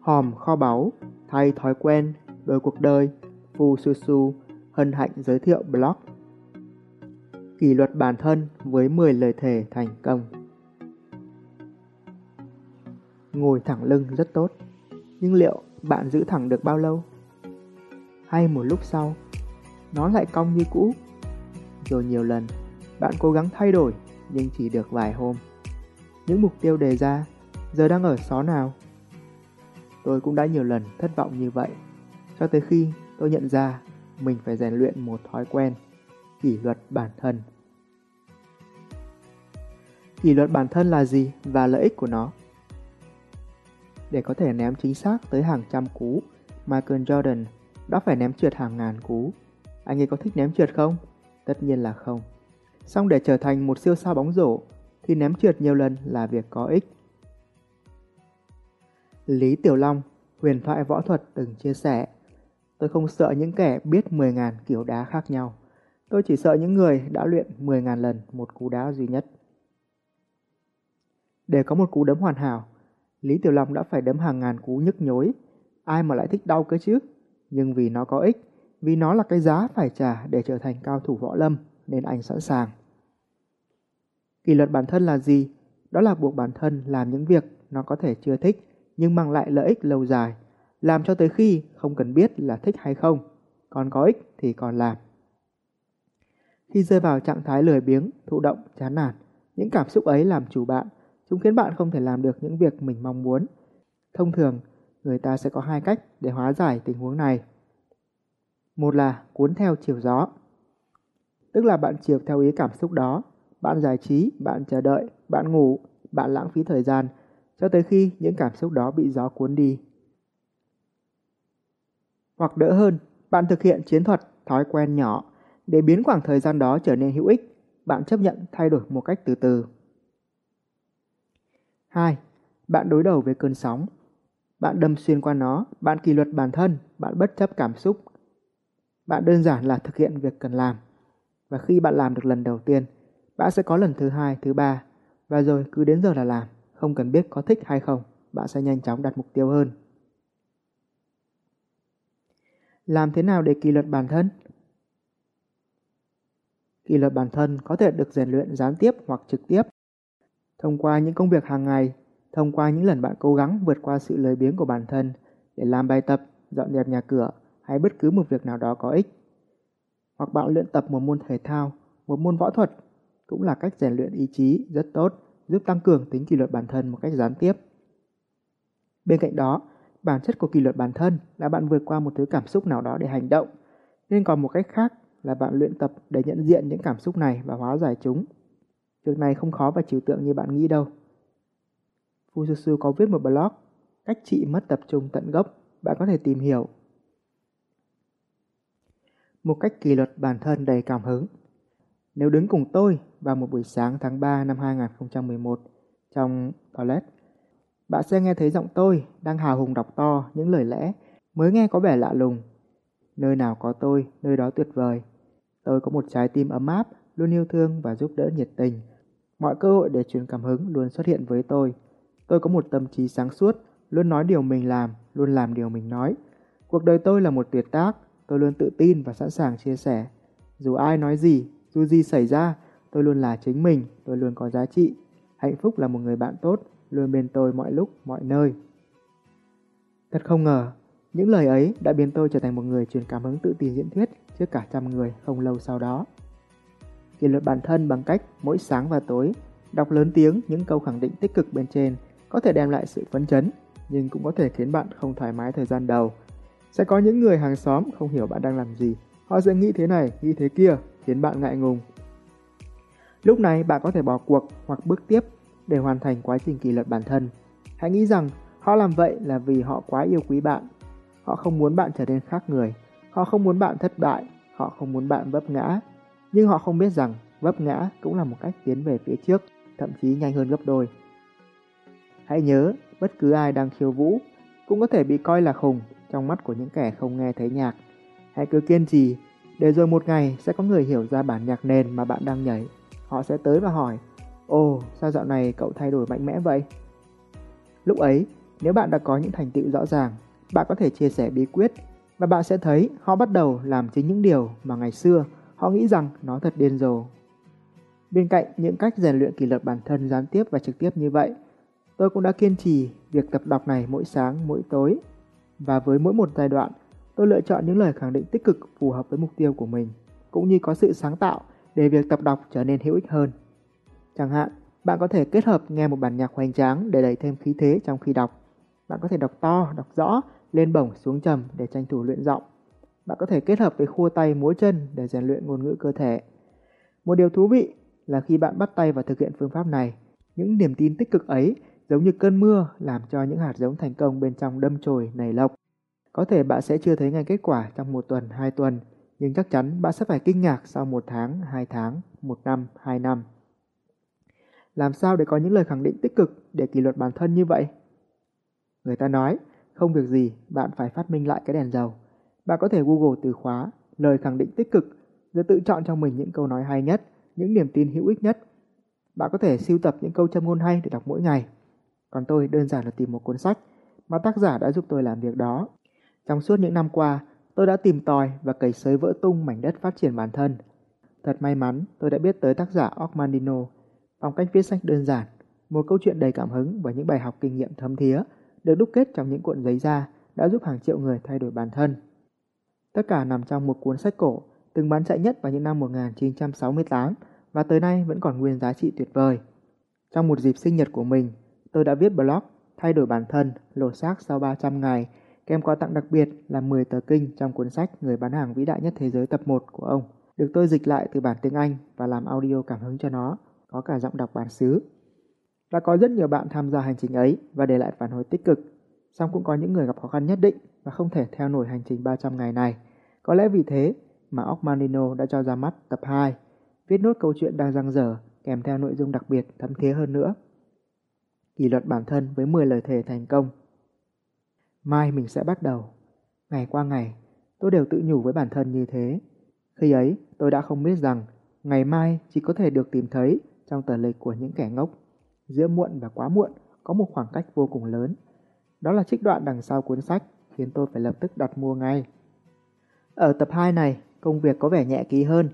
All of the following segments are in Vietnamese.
hòm kho báu, thay thói quen, đổi cuộc đời, Phu Su Su, hân hạnh giới thiệu blog. Kỷ luật bản thân với 10 lời thề thành công. Ngồi thẳng lưng rất tốt, nhưng liệu bạn giữ thẳng được bao lâu? Hay một lúc sau, nó lại cong như cũ? Rồi nhiều lần, bạn cố gắng thay đổi nhưng chỉ được vài hôm. Những mục tiêu đề ra giờ đang ở xó nào? Tôi cũng đã nhiều lần thất vọng như vậy, cho tới khi tôi nhận ra mình phải rèn luyện một thói quen, kỷ luật bản thân. Kỷ luật bản thân là gì và lợi ích của nó? Để có thể ném chính xác tới hàng trăm cú, Michael Jordan đã phải ném trượt hàng ngàn cú. Anh ấy có thích ném trượt không? Tất nhiên là không. song để trở thành một siêu sao bóng rổ thì ném trượt nhiều lần là việc có ích. Lý Tiểu Long, huyền thoại võ thuật từng chia sẻ Tôi không sợ những kẻ biết 10.000 kiểu đá khác nhau. Tôi chỉ sợ những người đã luyện 10.000 lần một cú đá duy nhất. Để có một cú đấm hoàn hảo, Lý Tiểu Long đã phải đấm hàng ngàn cú nhức nhối. Ai mà lại thích đau cơ chứ? Nhưng vì nó có ích, vì nó là cái giá phải trả để trở thành cao thủ võ lâm, nên anh sẵn sàng. Kỷ luật bản thân là gì? Đó là buộc bản thân làm những việc nó có thể chưa thích, nhưng mang lại lợi ích lâu dài – làm cho tới khi không cần biết là thích hay không, còn có ích thì còn làm. Khi rơi vào trạng thái lười biếng, thụ động, chán nản, những cảm xúc ấy làm chủ bạn, chúng khiến bạn không thể làm được những việc mình mong muốn. Thông thường, người ta sẽ có hai cách để hóa giải tình huống này. Một là cuốn theo chiều gió. Tức là bạn chiều theo ý cảm xúc đó, bạn giải trí, bạn chờ đợi, bạn ngủ, bạn lãng phí thời gian, cho tới khi những cảm xúc đó bị gió cuốn đi hoặc đỡ hơn, bạn thực hiện chiến thuật thói quen nhỏ để biến khoảng thời gian đó trở nên hữu ích. Bạn chấp nhận thay đổi một cách từ từ. 2. Bạn đối đầu với cơn sóng. Bạn đâm xuyên qua nó, bạn kỷ luật bản thân, bạn bất chấp cảm xúc. Bạn đơn giản là thực hiện việc cần làm. Và khi bạn làm được lần đầu tiên, bạn sẽ có lần thứ hai, thứ ba. Và rồi cứ đến giờ là làm, không cần biết có thích hay không, bạn sẽ nhanh chóng đặt mục tiêu hơn. Làm thế nào để kỷ luật bản thân? Kỷ luật bản thân có thể được rèn luyện gián tiếp hoặc trực tiếp. Thông qua những công việc hàng ngày, thông qua những lần bạn cố gắng vượt qua sự lười biếng của bản thân để làm bài tập, dọn dẹp nhà cửa hay bất cứ một việc nào đó có ích. Hoặc bạn luyện tập một môn thể thao, một môn võ thuật cũng là cách rèn luyện ý chí rất tốt, giúp tăng cường tính kỷ luật bản thân một cách gián tiếp. Bên cạnh đó, Bản chất của kỷ luật bản thân là bạn vượt qua một thứ cảm xúc nào đó để hành động, nên còn một cách khác là bạn luyện tập để nhận diện những cảm xúc này và hóa giải chúng. Việc này không khó và trừu tượng như bạn nghĩ đâu. Fususu có viết một blog Cách trị mất tập trung tận gốc, bạn có thể tìm hiểu. Một cách kỷ luật bản thân đầy cảm hứng. Nếu đứng cùng tôi vào một buổi sáng tháng 3 năm 2011 trong toilet bạn sẽ nghe thấy giọng tôi đang hào hùng đọc to những lời lẽ mới nghe có vẻ lạ lùng. Nơi nào có tôi, nơi đó tuyệt vời. Tôi có một trái tim ấm áp, luôn yêu thương và giúp đỡ nhiệt tình. Mọi cơ hội để truyền cảm hứng luôn xuất hiện với tôi. Tôi có một tâm trí sáng suốt, luôn nói điều mình làm, luôn làm điều mình nói. Cuộc đời tôi là một tuyệt tác, tôi luôn tự tin và sẵn sàng chia sẻ. Dù ai nói gì, dù gì xảy ra, tôi luôn là chính mình, tôi luôn có giá trị. Hạnh phúc là một người bạn tốt, luôn bên tôi mọi lúc, mọi nơi. Thật không ngờ, những lời ấy đã biến tôi trở thành một người truyền cảm hứng tự tin diễn thuyết trước cả trăm người không lâu sau đó. Kỷ luật bản thân bằng cách mỗi sáng và tối đọc lớn tiếng những câu khẳng định tích cực bên trên có thể đem lại sự phấn chấn, nhưng cũng có thể khiến bạn không thoải mái thời gian đầu. Sẽ có những người hàng xóm không hiểu bạn đang làm gì, họ sẽ nghĩ thế này, nghĩ thế kia, khiến bạn ngại ngùng. Lúc này bạn có thể bỏ cuộc hoặc bước tiếp để hoàn thành quá trình kỷ luật bản thân. Hãy nghĩ rằng họ làm vậy là vì họ quá yêu quý bạn. Họ không muốn bạn trở nên khác người. Họ không muốn bạn thất bại. Họ không muốn bạn vấp ngã. Nhưng họ không biết rằng vấp ngã cũng là một cách tiến về phía trước, thậm chí nhanh hơn gấp đôi. Hãy nhớ, bất cứ ai đang khiêu vũ cũng có thể bị coi là khùng trong mắt của những kẻ không nghe thấy nhạc. Hãy cứ kiên trì, để rồi một ngày sẽ có người hiểu ra bản nhạc nền mà bạn đang nhảy. Họ sẽ tới và hỏi Ồ, sao dạo này cậu thay đổi mạnh mẽ vậy? Lúc ấy, nếu bạn đã có những thành tựu rõ ràng, bạn có thể chia sẻ bí quyết và bạn sẽ thấy họ bắt đầu làm chính những điều mà ngày xưa họ nghĩ rằng nó thật điên rồ. Bên cạnh những cách rèn luyện kỷ luật bản thân gián tiếp và trực tiếp như vậy, tôi cũng đã kiên trì việc tập đọc này mỗi sáng, mỗi tối. Và với mỗi một giai đoạn, tôi lựa chọn những lời khẳng định tích cực phù hợp với mục tiêu của mình, cũng như có sự sáng tạo để việc tập đọc trở nên hữu ích hơn. Chẳng hạn, bạn có thể kết hợp nghe một bản nhạc hoành tráng để đẩy thêm khí thế trong khi đọc. Bạn có thể đọc to, đọc rõ, lên bổng xuống trầm để tranh thủ luyện giọng. Bạn có thể kết hợp với khua tay múa chân để rèn luyện ngôn ngữ cơ thể. Một điều thú vị là khi bạn bắt tay vào thực hiện phương pháp này, những niềm tin tích cực ấy giống như cơn mưa làm cho những hạt giống thành công bên trong đâm chồi nảy lộc. Có thể bạn sẽ chưa thấy ngay kết quả trong một tuần, hai tuần, nhưng chắc chắn bạn sẽ phải kinh ngạc sau một tháng, hai tháng, một năm, hai năm. Làm sao để có những lời khẳng định tích cực để kỷ luật bản thân như vậy? Người ta nói, không việc gì, bạn phải phát minh lại cái đèn dầu. Bạn có thể Google từ khóa, lời khẳng định tích cực, rồi tự chọn cho mình những câu nói hay nhất, những niềm tin hữu ích nhất. Bạn có thể siêu tập những câu châm ngôn hay để đọc mỗi ngày. Còn tôi đơn giản là tìm một cuốn sách mà tác giả đã giúp tôi làm việc đó. Trong suốt những năm qua, tôi đã tìm tòi và cày sới vỡ tung mảnh đất phát triển bản thân. Thật may mắn, tôi đã biết tới tác giả Ormandino, phong cách viết sách đơn giản, một câu chuyện đầy cảm hứng và những bài học kinh nghiệm thấm thía được đúc kết trong những cuộn giấy da đã giúp hàng triệu người thay đổi bản thân. Tất cả nằm trong một cuốn sách cổ từng bán chạy nhất vào những năm 1968 và tới nay vẫn còn nguyên giá trị tuyệt vời. Trong một dịp sinh nhật của mình, tôi đã viết blog Thay đổi bản thân, lột xác sau 300 ngày, kèm quà tặng đặc biệt là 10 tờ kinh trong cuốn sách Người bán hàng vĩ đại nhất thế giới tập 1 của ông, được tôi dịch lại từ bản tiếng Anh và làm audio cảm hứng cho nó, có cả giọng đọc bản xứ. Đã có rất nhiều bạn tham gia hành trình ấy và để lại phản hồi tích cực, song cũng có những người gặp khó khăn nhất định và không thể theo nổi hành trình 300 ngày này. Có lẽ vì thế mà Ocmanino đã cho ra mắt tập 2, viết nốt câu chuyện đang dang dở kèm theo nội dung đặc biệt thấm thía hơn nữa. Kỷ luật bản thân với 10 lời thề thành công. Mai mình sẽ bắt đầu. Ngày qua ngày, tôi đều tự nhủ với bản thân như thế. Khi ấy, tôi đã không biết rằng ngày mai chỉ có thể được tìm thấy trong tờ lịch của những kẻ ngốc. Giữa muộn và quá muộn có một khoảng cách vô cùng lớn. Đó là trích đoạn đằng sau cuốn sách khiến tôi phải lập tức đặt mua ngay. Ở tập 2 này, công việc có vẻ nhẹ ký hơn.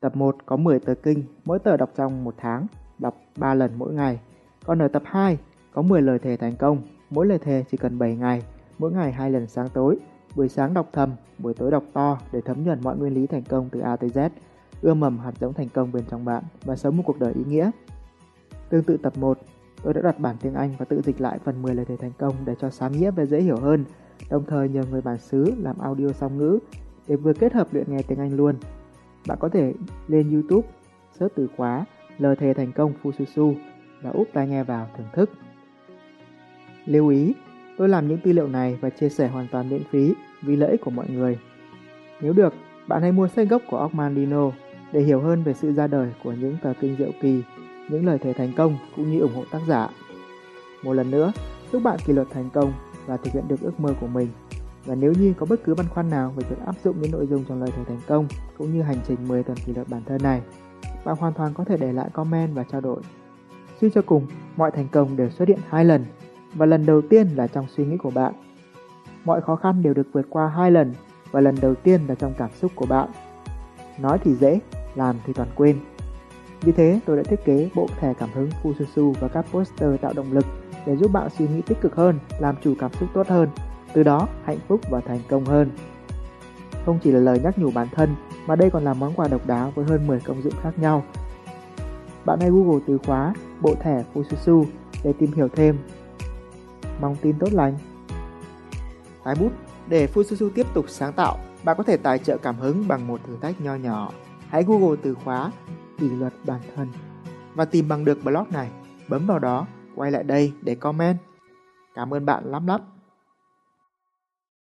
Tập 1 có 10 tờ kinh, mỗi tờ đọc trong một tháng, đọc 3 lần mỗi ngày. Còn ở tập 2 có 10 lời thề thành công, mỗi lời thề chỉ cần 7 ngày, mỗi ngày 2 lần sáng tối, buổi sáng đọc thầm, buổi tối đọc to để thấm nhuần mọi nguyên lý thành công từ A tới Z, ươm mầm hạt giống thành công bên trong bạn và sống một cuộc đời ý nghĩa. Tương tự tập 1, tôi đã đặt bản tiếng Anh và tự dịch lại phần 10 lời thề thành công để cho sáng nghĩa và dễ hiểu hơn, đồng thời nhờ người bản xứ làm audio song ngữ để vừa kết hợp luyện nghe tiếng Anh luôn. Bạn có thể lên YouTube, search từ khóa lời thề thành công Fususu và úp tai nghe vào thưởng thức. Lưu ý, tôi làm những tư liệu này và chia sẻ hoàn toàn miễn phí vì lợi ích của mọi người. Nếu được, bạn hãy mua sách gốc của Ocmandino để hiểu hơn về sự ra đời của những tờ kinh diệu kỳ, những lời thề thành công cũng như ủng hộ tác giả. Một lần nữa, chúc bạn kỷ luật thành công và thực hiện được ước mơ của mình. Và nếu như có bất cứ băn khoăn nào về việc áp dụng những nội dung trong lời thề thành công cũng như hành trình 10 tuần kỷ luật bản thân này, bạn hoàn toàn có thể để lại comment và trao đổi. Suy cho cùng, mọi thành công đều xuất hiện hai lần và lần đầu tiên là trong suy nghĩ của bạn. Mọi khó khăn đều được vượt qua hai lần và lần đầu tiên là trong cảm xúc của bạn. Nói thì dễ, làm thì toàn quên. Vì thế, tôi đã thiết kế bộ thẻ cảm hứng Fususu và các poster tạo động lực để giúp bạn suy nghĩ tích cực hơn, làm chủ cảm xúc tốt hơn, từ đó hạnh phúc và thành công hơn. Không chỉ là lời nhắc nhủ bản thân, mà đây còn là món quà độc đáo với hơn 10 công dụng khác nhau. Bạn hãy Google từ khóa bộ thẻ Fususu để tìm hiểu thêm. Mong tin tốt lành. Tái bút Để Fususu tiếp tục sáng tạo, bạn có thể tài trợ cảm hứng bằng một thử thách nho nhỏ. Hãy Google từ khóa kỷ luật bản thân và tìm bằng được blog này. Bấm vào đó, quay lại đây để comment. Cảm ơn bạn lắm lắm.